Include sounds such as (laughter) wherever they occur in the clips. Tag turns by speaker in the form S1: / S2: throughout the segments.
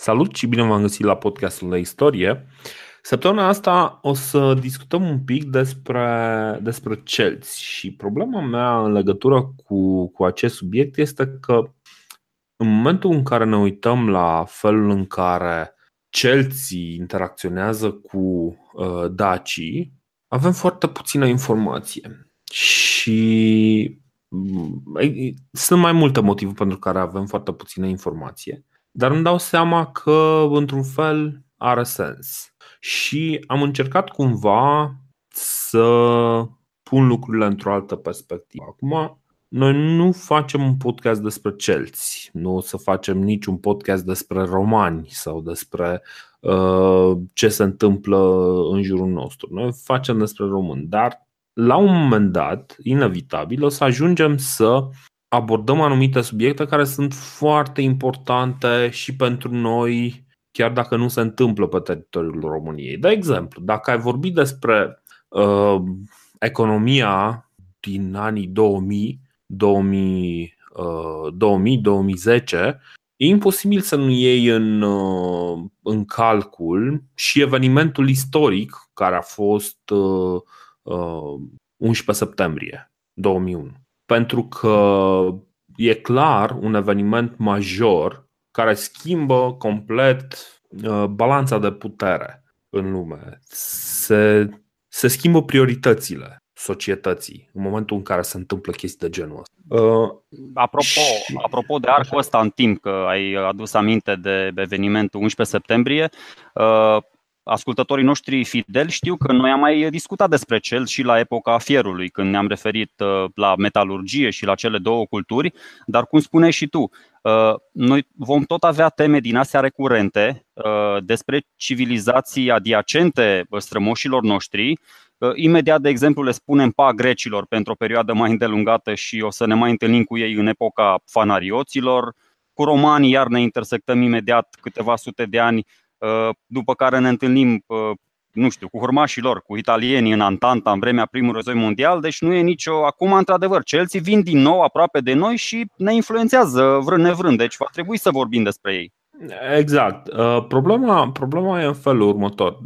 S1: Salut și bine v-am găsit la podcastul de istorie. Săptămâna asta o să discutăm un pic despre, despre celți și problema mea în legătură cu, cu acest subiect este că în momentul în care ne uităm la felul în care celții interacționează cu uh, dacii, avem foarte puțină informație. Și mm, sunt mai multe motive pentru care avem foarte puțină informație. Dar îmi dau seama că, într-un fel, are sens. Și am încercat cumva să pun lucrurile într-o altă perspectivă. Acum, noi nu facem un podcast despre celți, nu o să facem niciun podcast despre romani sau despre uh, ce se întâmplă în jurul nostru. Noi facem despre români, dar la un moment dat, inevitabil, o să ajungem să abordăm anumite subiecte care sunt foarte importante și pentru noi, chiar dacă nu se întâmplă pe teritoriul României. De exemplu, dacă ai vorbit despre uh, economia din anii 2000, 2000, uh, 2000 2010, e imposibil să nu iei în, uh, în calcul și evenimentul istoric care a fost uh, uh, 11 septembrie 2001 pentru că e clar un eveniment major care schimbă complet uh, balanța de putere în lume. Se, se schimbă prioritățile societății în momentul în care se întâmplă chestii de genul ăsta. Uh,
S2: apropo, și... apropo de arcul ăsta în timp, că ai adus aminte de evenimentul 11 septembrie, uh, ascultătorii noștri fideli știu că noi am mai discutat despre cel și la epoca fierului, când ne-am referit uh, la metalurgie și la cele două culturi, dar cum spuneai și tu, uh, noi vom tot avea teme din astea recurente uh, despre civilizații adiacente strămoșilor noștri. Imediat, de exemplu, le spunem pa grecilor pentru o perioadă mai îndelungată și o să ne mai întâlnim cu ei în epoca fanarioților. Cu romanii iar ne intersectăm imediat câteva sute de ani Uh, după care ne întâlnim uh, nu știu, cu urmașii lor, cu italienii în Antanta în vremea primului război mondial, deci nu e nicio. Acum, într-adevăr, Chelsea vin din nou aproape de noi și ne influențează vrând nevrând, deci va trebui să vorbim despre ei.
S1: Exact. Uh, problema, problema e în felul următor.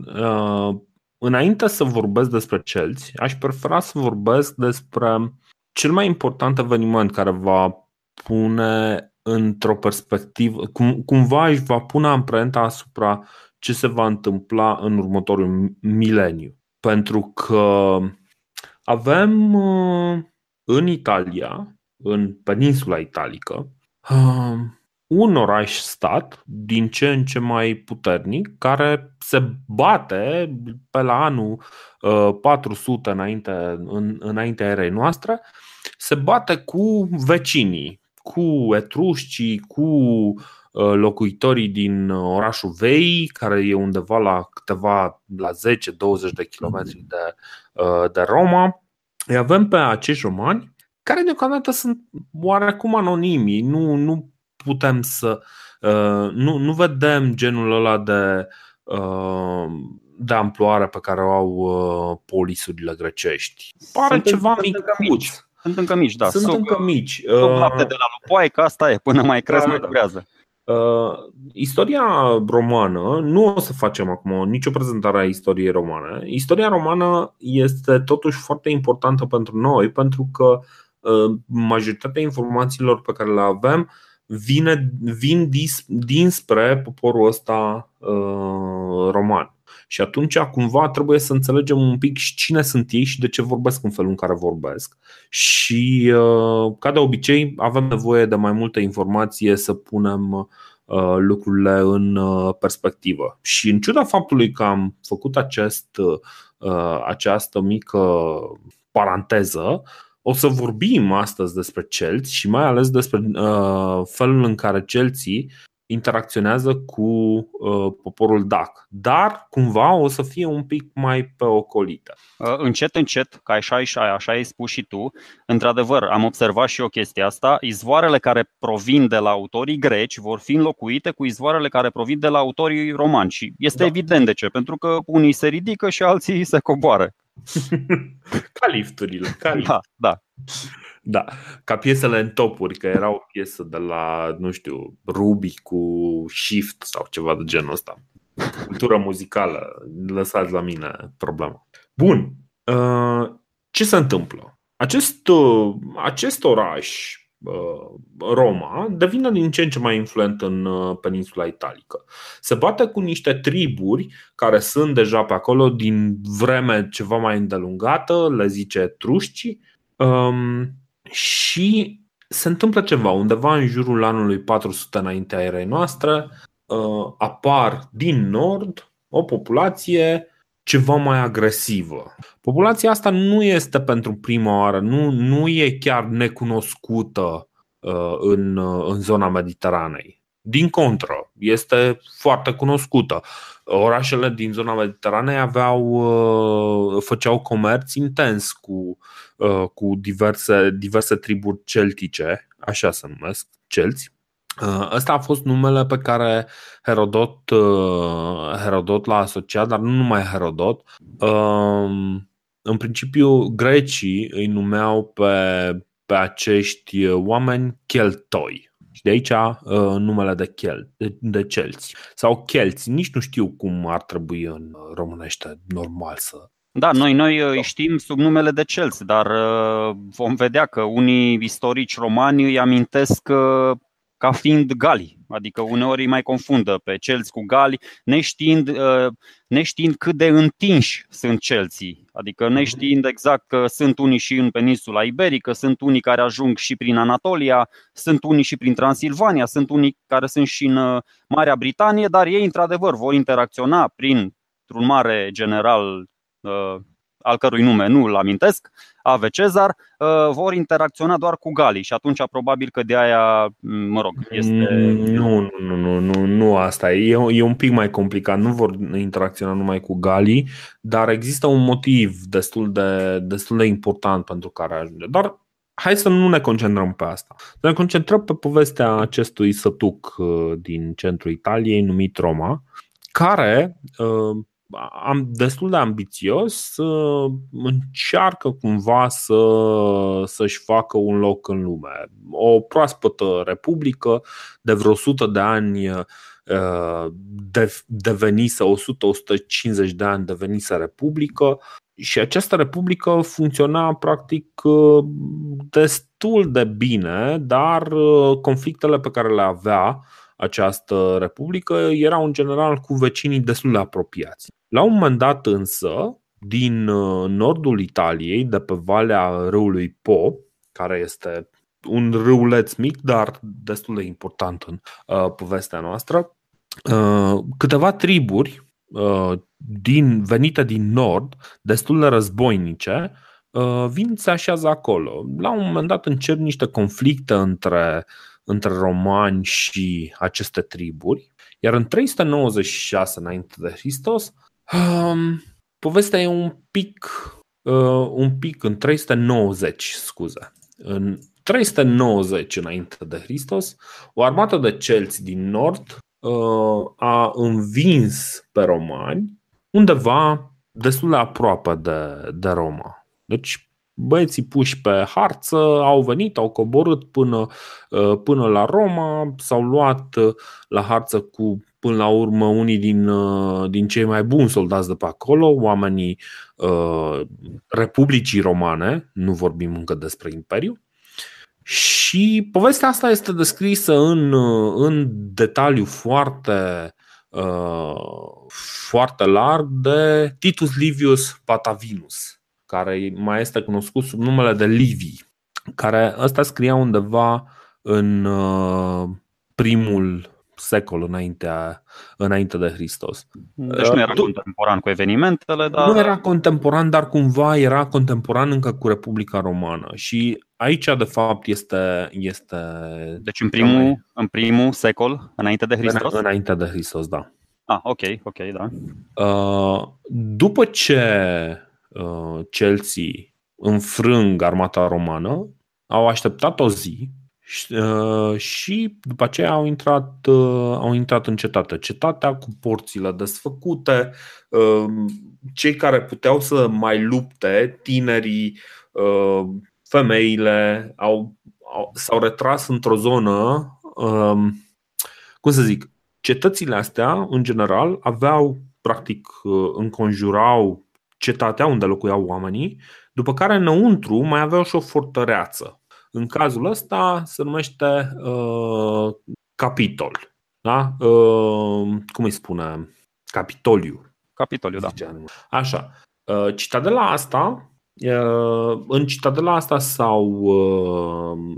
S1: Înainte să vorbesc despre Chelsea, aș prefera să vorbesc despre cel mai important eveniment care va pune într-o perspectivă, cum, cumva își va pune amprenta asupra ce se va întâmpla în următorul mileniu. Pentru că avem uh, în Italia, în peninsula italică, uh, un oraș-stat din ce în ce mai puternic care se bate pe la anul 400 uh, înainte, în, înaintea erei noastre, se bate cu vecinii, cu etruscii, cu uh, locuitorii din uh, orașul Vei, care e undeva la câteva, la 10-20 de kilometri de, uh, de Roma. Îi avem pe acești romani care deocamdată sunt oarecum anonimi, nu, nu putem să. Nu, nu vedem genul ăla de, de amploare pe care o au polisurile grecești. Pare sunt ceva mic. Mic.
S2: Sunt încă mici, da.
S1: Sunt încă mici.
S2: Sunt lapte de la lupoaie, că asta e, până mai cresc, da, mai durează.
S1: Uh, istoria romană, nu o să facem acum nicio prezentare a istoriei romane. Istoria romană este totuși foarte importantă pentru noi pentru că uh, majoritatea informațiilor pe care le avem vine, vin dis, dinspre poporul ăsta uh, roman. Și atunci cumva trebuie să înțelegem un pic și cine sunt ei și de ce vorbesc în felul în care vorbesc. Și uh, ca de obicei avem nevoie de mai multă informație să punem uh, lucrurile în uh, perspectivă. Și în ciuda faptului că am făcut acest, această mică paranteză, o să vorbim astăzi despre Chelsea și mai ales despre uh, felul în care Chelsea interacționează cu uh, poporul DAC, dar cumva o să fie un pic mai pe ocolită.
S2: Uh, încet, încet, ca așa, așa, așa ai spus și tu, într-adevăr, am observat și eu chestia asta, izvoarele care provin de la autorii greci vor fi înlocuite cu izvoarele care provin de la autorii romani și este da. evident de ce, pentru că unii se ridică și alții se coboară. (laughs)
S1: ca lifturile. Ca
S2: Da, da.
S1: Da, ca piesele în topuri, că era o piesă de la, nu știu, Ruby cu Shift sau ceva de genul ăsta. Cultură muzicală, lăsați la mine problema. Bun, uh, ce se întâmplă? Acest, uh, acest oraș, uh, Roma, devine din ce în ce mai influent în peninsula italică. Se bate cu niște triburi care sunt deja pe acolo din vreme ceva mai îndelungată, le zice trușci, um, și se întâmplă ceva undeva în jurul anului 400 înaintea erei noastre, apar din nord o populație ceva mai agresivă. Populația asta nu este pentru prima oară, nu, nu e chiar necunoscută uh, în, uh, în zona Mediteranei. Din contră, este foarte cunoscută. Orașele din zona Mediteranei aveau, uh, făceau comerț intens cu, cu diverse, diverse triburi celtice, așa se numesc, celți, Uh, ăsta a fost numele pe care Herodot, uh, Herodot l-a asociat, dar nu numai Herodot. Um, în principiu, grecii îi numeau pe, pe acești oameni cheltoi. Și de aici uh, numele de, chel, de, de celți. Sau chelți, nici nu știu cum ar trebui în românește normal să
S2: da, noi, noi îi știm sub numele de Celți, dar vom vedea că unii istorici romani îi amintesc ca fiind gali. Adică uneori îi mai confundă pe celți cu gali, neștiind, uh, neștiind cât de întinși sunt celții. Adică neștiind exact că sunt unii și în peninsula iberică, sunt unii care ajung și prin Anatolia, sunt unii și prin Transilvania, sunt unii care sunt și în uh, Marea Britanie, dar ei într-adevăr vor interacționa printr-un mare general uh, al cărui nume nu îl amintesc, Ave Cezar, uh, vor interacționa doar cu Galii și atunci probabil că de aia, mă rog, este...
S1: Nu, nu, nu, nu, nu, nu asta e. E un pic mai complicat. Nu vor interacționa numai cu Galii, dar există un motiv destul de, destul de important pentru care ajunge. Dar hai să nu ne concentrăm pe asta. Să ne concentrăm pe povestea acestui sătuc uh, din centrul Italiei numit Roma, care uh, am destul de ambițios, încearcă cumva să, să-și facă un loc în lume. O proaspătă republică de vreo 100 de ani uh, de, devenise 100-150 de ani devenise republică și această republică funcționa practic uh, destul de bine, dar uh, conflictele pe care le avea această republică erau în general cu vecinii destul de apropiați. La un moment dat însă, din uh, nordul Italiei, de pe valea râului Po, care este un râuleț mic, dar destul de important în uh, povestea noastră, uh, câteva triburi uh, din, venite din nord, destul de războinice, uh, vin se așează acolo. La un moment dat încep niște conflicte între, între romani și aceste triburi, iar în 396 înainte de Hristos, Um, povestea e un pic, uh, un pic în 390, scuze. În 390 înainte de Hristos, o armată de celți din nord uh, a învins pe romani undeva destul de aproape de, de Roma. Deci băieții puși pe harță au venit, au coborât până, uh, până la Roma, s-au luat uh, la harță cu până la urmă unii din, uh, din cei mai buni soldați de pe acolo, oamenii uh, Republicii Romane, nu vorbim încă despre Imperiu. Și povestea asta este descrisă în, uh, în detaliu foarte, uh, foarte larg de Titus Livius Patavinus, care mai este cunoscut sub numele de Livii, care ăsta scria undeva în uh, primul secol înaintea, înainte de Hristos.
S2: Deci nu era uh, contemporan cu evenimentele, dar...
S1: Nu era contemporan, dar cumva era contemporan încă cu Republica Romană. Și aici, de fapt, este... este
S2: deci în primul, în primul secol, înainte de Hristos?
S1: Înainte de Hristos, da.
S2: Ah, ok, ok, da.
S1: Uh, după ce uh, Chelsea înfrâng armata romană, au așteptat o zi și după aceea au intrat, au intrat în cetate. Cetatea cu porțile desfăcute, cei care puteau să mai lupte, tinerii, femeile, au, au, s-au retras într-o zonă, cum să zic, cetățile astea, în general, aveau, practic, înconjurau cetatea unde locuiau oamenii, după care înăuntru mai aveau și o fortăreață. În cazul ăsta se numește uh, capitol. Da? Uh, cum îi spune? Capitoliu.
S2: Capitoliu, da.
S1: Așa. Uh, citadela asta, uh, în citadela asta s-au, uh,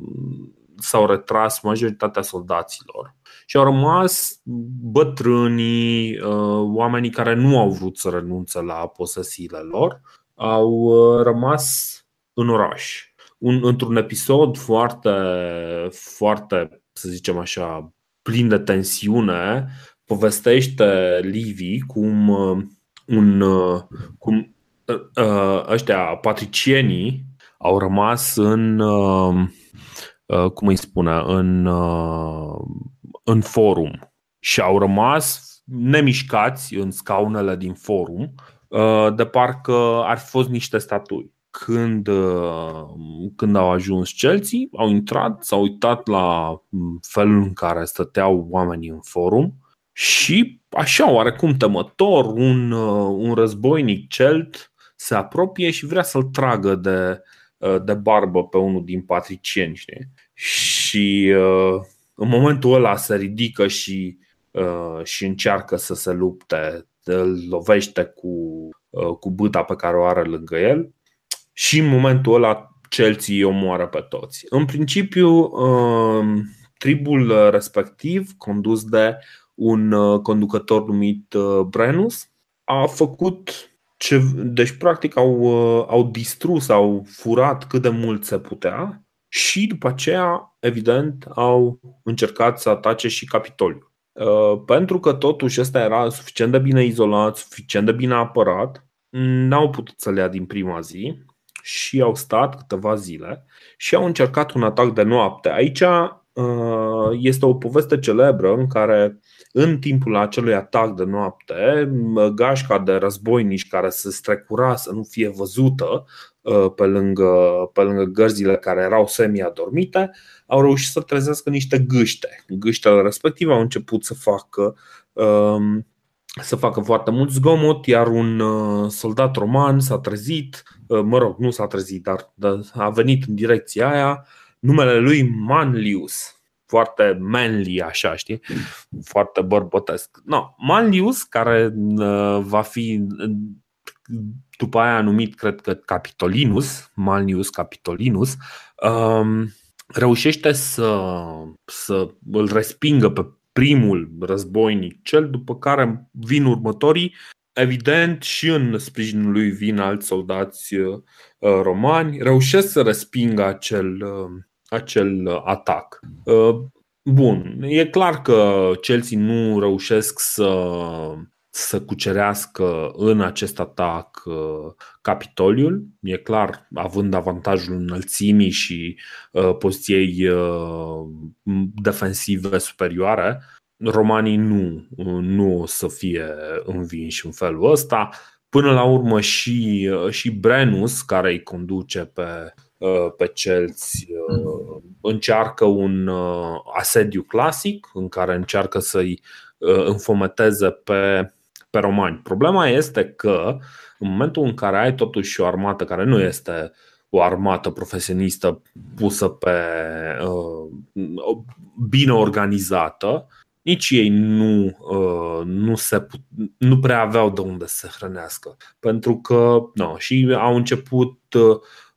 S1: s-au retras majoritatea soldaților și au rămas bătrânii, uh, oamenii care nu au vrut să renunțe la posesiile lor, au uh, rămas în oraș. Un, într-un episod foarte, foarte, să zicem așa, plin de tensiune, povestește Livi cum uh, un, cum ăștia patricienii au rămas în cum îi spune, în în forum și au rămas nemișcați în scaunele din forum, uh, de parcă ar fi fost niște statui. Când, uh, când au ajuns Chelsea, au intrat, s-au uitat la felul în care stăteau oamenii în forum și, așa, oarecum temător, un, uh, un războinic celt se apropie și vrea să-l tragă de, de barbă pe unul din patricieni. Știi? Și uh, în momentul ăla se ridică și, uh, și încearcă să se lupte, îl lovește cu, uh, cu bâta pe care o are lângă el și în momentul ăla Chelsea îi omoară pe toți. În principiu, uh, tribul respectiv, condus de un uh, conducător numit uh, Brenus, a făcut ce, deci practic au, uh, au distrus, au furat cât de mult se putea și după aceea, evident, au încercat să atace și Capitoliul. Uh, pentru că totuși ăsta era suficient de bine izolat, suficient de bine apărat, n-au putut să le ia din prima zi și au stat câteva zile și au încercat un atac de noapte. Aici uh, este o poveste celebră în care în timpul acelui atac de noapte, gașca de războinici care se strecura să nu fie văzută Uh, pe lângă, pe lângă gărzile care erau semi-adormite, au reușit să trezească niște gâște. Gâștele respective au început să facă um, să facă foarte mult zgomot, iar un uh, soldat roman s-a trezit, uh, mă rog, nu s-a trezit, dar a venit în direcția aia, numele lui Manlius, foarte manly așa, știi? Foarte bărbătesc. No, Manlius, care va fi după aia a numit, cred că Capitolinus, Malnius Capitolinus, um, reușește să, să îl respingă pe primul războinic, cel după care vin următorii. Evident, și în sprijinul lui vin alți soldați uh, romani, reușesc să respingă acel, uh, acel atac. Uh, bun, e clar că Chelsea nu reușesc să să cucerească în acest atac uh, Capitoliul, e clar, având avantajul înălțimii și uh, poziției uh, defensive superioare, romanii nu, nu o să fie învinși în felul ăsta. Până la urmă și, și Brenus, care îi conduce pe, pe celți, încearcă un asediu clasic în care încearcă să-i înfometeze pe pe romani. Problema este că în momentul în care ai totuși o armată care nu este o armată profesionistă pusă pe uh, bine organizată, nici ei nu, uh, nu, se, nu prea aveau de unde să se hrănească. Pentru că no, și au început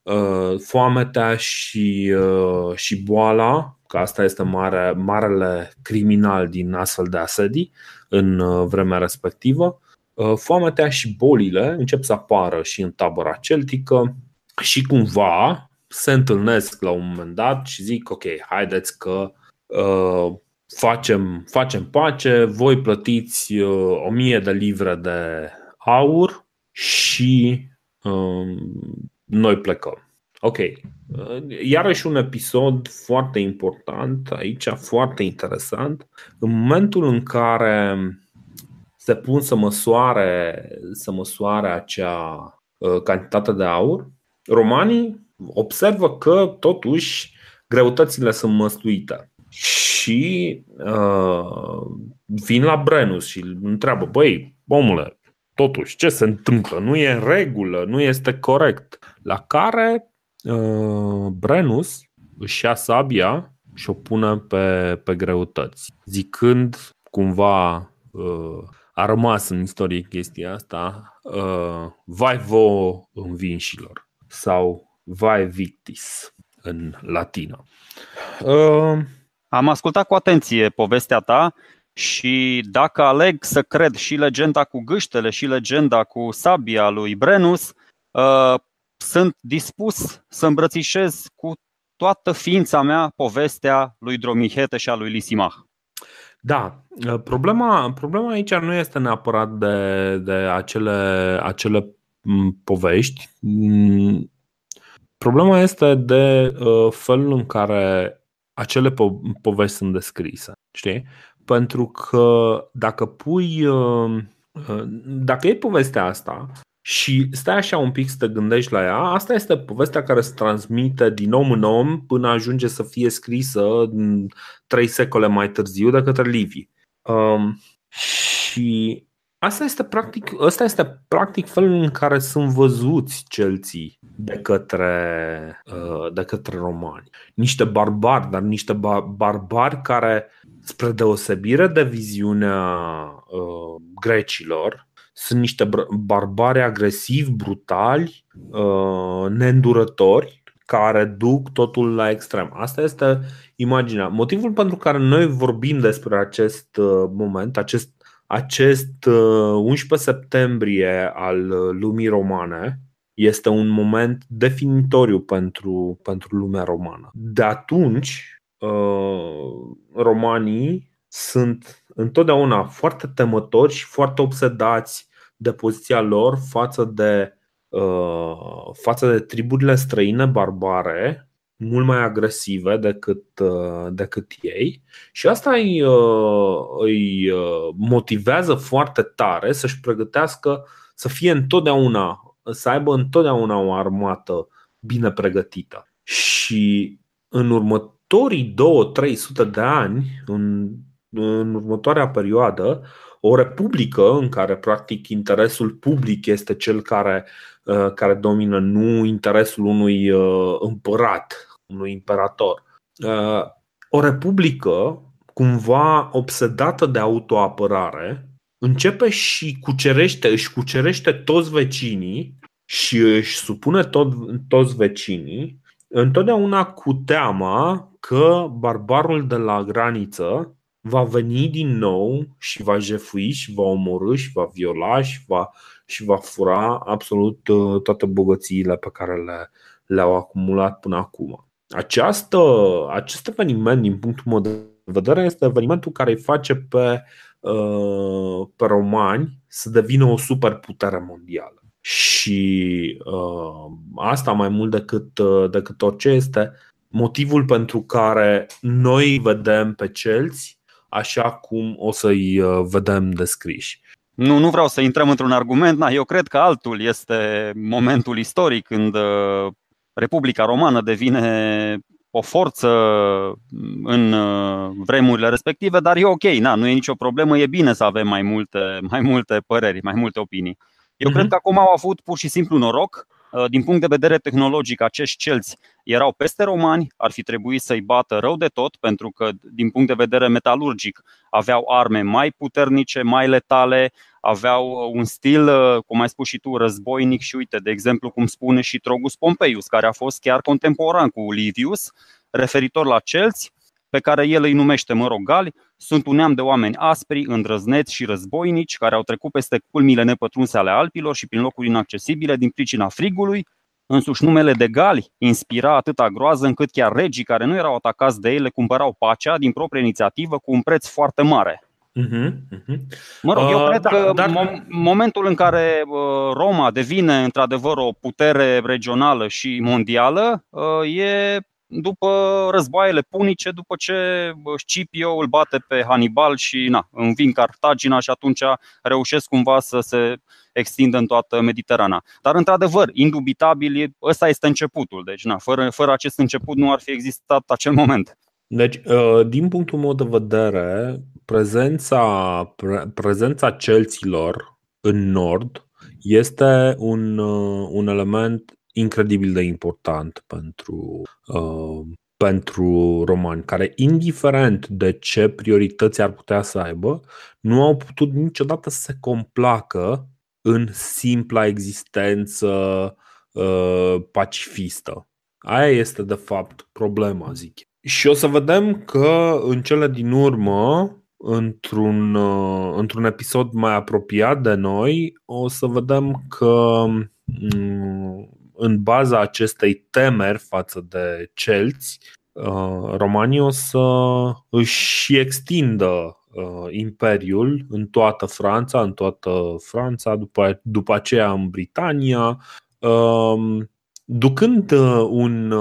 S1: uh, foametea și, uh, și boala, că asta este mare, marele criminal din astfel de asedii, în uh, vremea respectivă. Uh, foametea și bolile încep să apară și în tabăra celtică și cumva se întâlnesc la un moment dat și zic ok, haideți că uh, facem, facem pace, voi plătiți uh, 1000 de livre de aur și uh, noi plecăm. Ok. Iarăși un episod foarte important aici, foarte interesant. În momentul în care se pun să măsoare, să măsoare acea uh, cantitate de aur, romanii observă că totuși greutățile sunt măstuite și uh, vin la Brenus și îl întreabă, băi, omule, totuși, ce se întâmplă? Nu e în regulă, nu este corect. La care uh, Brenus își ia sabia și o pune pe, pe greutăți, zicând cumva uh, a rămas în istorie chestia asta uh, vai vo învinșilor sau vai victis în latină.
S2: Uh, Am ascultat cu atenție povestea ta și dacă aleg să cred și legenda cu gâștele și legenda cu sabia lui Brenus, uh, sunt dispus să îmbrățișez cu toată ființa mea povestea lui Dromihete și a lui Lisimach.
S1: Da, problema, problema aici nu este neapărat de, de acele, acele povești. Problema este de uh, felul în care acele po- povești sunt descrise. Știi? Pentru că dacă pui. Uh, uh, dacă e povestea asta și stai așa un pic să te gândești la ea, asta este povestea care se transmite din om în om până ajunge să fie scrisă trei secole mai târziu de către Livii. Um, și asta este practic, asta este practic felul în care sunt văzuți celții de către, uh, de către romani. Niște barbari, dar niște barbari care spre deosebire de viziunea uh, grecilor, sunt niște barbari agresivi, brutali, uh, neîndurători, care duc totul la extrem. Asta este imaginea. Motivul pentru care noi vorbim despre acest uh, moment, acest, acest uh, 11 septembrie al uh, lumii romane, este un moment definitoriu pentru, pentru lumea romană. De atunci, Uh, romanii sunt întotdeauna foarte temători și foarte obsedați de poziția lor față de, uh, față de triburile străine barbare, mult mai agresive decât, uh, decât ei și asta îi, îi motivează foarte tare să-și pregătească să fie întotdeauna, să aibă întotdeauna o armată bine pregătită. Și în următoarea următorii 2-300 de ani, în, în următoarea perioadă, o republică în care practic interesul public este cel care, uh, care domină, nu interesul unui uh, împărat, unui imperator. Uh, o republică cumva obsedată de autoapărare începe și cucerește, își cucerește toți vecinii și își supune tot, toți vecinii întotdeauna cu teama că barbarul de la graniță va veni din nou și va jefui și va omorâ și va viola și va, și va fura absolut uh, toate bogățiile pe care le, le-au acumulat până acum. Această, acest eveniment, din punctul meu de vedere, este evenimentul care îi face pe, uh, pe romani să devină o superputere mondială. Și uh, asta mai mult decât, uh, decât orice este motivul pentru care noi vedem pe celți așa cum o să-i uh, vedem descriși.
S2: Nu, nu vreau să intrăm într-un argument, na, eu cred că altul este momentul istoric când uh, Republica Romană devine o forță în vremurile respective, dar e ok, na, nu e nicio problemă, e bine să avem mai multe, mai multe păreri, mai multe opinii. Eu uh-huh. cred că acum au avut pur și simplu noroc. Uh, din punct de vedere tehnologic, acești celți erau peste romani, ar fi trebuit să-i bată rău de tot, pentru că, din punct de vedere metalurgic, aveau arme mai puternice, mai letale, aveau un stil, uh, cum ai spus și tu, războinic și uite, de exemplu, cum spune și Trogus Pompeius, care a fost chiar contemporan cu Livius, referitor la celți, pe care el îi numește mărogali, sunt un neam de oameni aspri, îndrăzneți și războinici, care au trecut peste culmile nepătrunse ale Alpilor și prin locuri inaccesibile din pricina frigului. Însuși numele de gali inspira atâta groază încât chiar regii care nu erau atacați de ei le cumpărau pacea din proprie inițiativă cu un preț foarte mare. Uh-huh, uh-huh. Mă rog, eu uh, cred da, că dar... mom- momentul în care uh, Roma devine într-adevăr o putere regională și mondială uh, e după războaiele punice, după ce Scipio îl bate pe Hannibal și na, învin Cartagina și atunci reușesc cumva să se extindă în toată Mediterana. Dar, într-adevăr, indubitabil, ăsta este începutul. Deci, na, fără, fără acest început nu ar fi existat acel moment.
S1: Deci, uh, din punctul meu de vedere, prezența, pre, prezența celților în nord este un, uh, un element incredibil de important pentru, uh, pentru romani, care, indiferent de ce priorități ar putea să aibă, nu au putut niciodată să se complacă în simpla existență uh, pacifistă. Aia este, de fapt, problema, zic. Și o să vedem că, în cele din urmă, într-un, uh, într-un episod mai apropiat de noi, o să vedem că mm, în baza acestei temeri față de celți, uh, romanii o să își extindă uh, imperiul în toată Franța, în toată Franța, după, după aceea în Britania, um, ducând uh, un,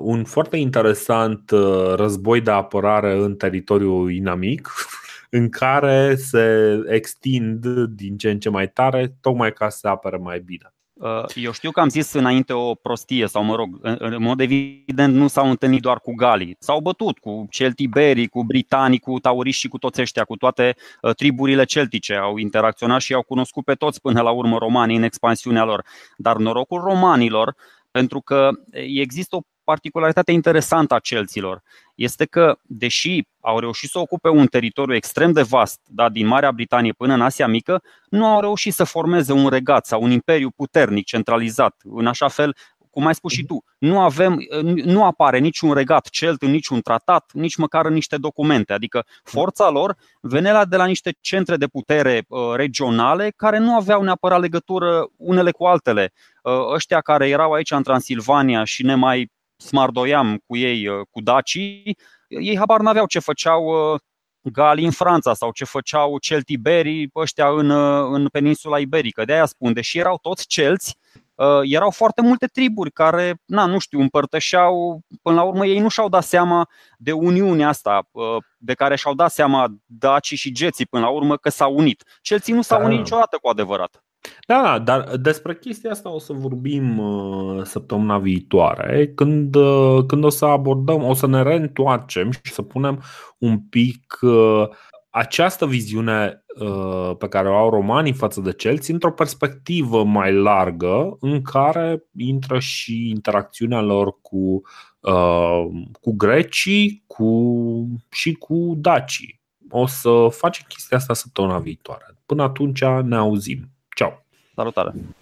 S1: un foarte interesant război de apărare în teritoriul inamic, (laughs) în care se extind din ce în ce mai tare, tocmai ca să se apere mai bine.
S2: Uh, eu știu că am zis înainte o prostie sau mă rog, în mod evident nu s-au întâlnit doar cu galii. S-au bătut cu celtiberii, cu britanii, cu tauriști și cu toți ăștia, cu toate uh, triburile celtice. Au interacționat și au cunoscut pe toți până la urmă romanii în expansiunea lor. Dar norocul romanilor, pentru că există o particularitate interesantă a celților este că, deși au reușit să ocupe un teritoriu extrem de vast, da, din Marea Britanie până în Asia Mică, nu au reușit să formeze un regat sau un imperiu puternic, centralizat, în așa fel cum ai spus și tu, nu, avem, nu apare niciun regat celt în niciun tratat, nici măcar în niște documente. Adică forța lor venea de la niște centre de putere uh, regionale care nu aveau neapărat legătură unele cu altele. Uh, ăștia care erau aici în Transilvania și ne mai smardoiam cu ei, uh, cu dacii, ei habar n-aveau ce făceau uh, Gali în Franța sau ce făceau celtiberii ăștia în, uh, în peninsula iberică. De aia spun, deși erau toți celți, erau foarte multe triburi care, na, nu știu, împărtășeau, până la urmă ei nu și-au dat seama de uniunea asta, de care și-au dat seama dacii și geții până la urmă că s-au unit. Celții nu s-au da. unit niciodată cu adevărat.
S1: Da, dar despre chestia asta o să vorbim uh, săptămâna viitoare, când, uh, când o să abordăm, o să ne reîntoarcem și să punem un pic uh, această viziune pe care o au romanii față de celți într-o perspectivă mai largă în care intră și interacțiunea lor cu, cu grecii cu, și cu dacii. O să facem chestia asta săptămâna viitoare. Până atunci ne auzim. Ciao!
S2: Salutare!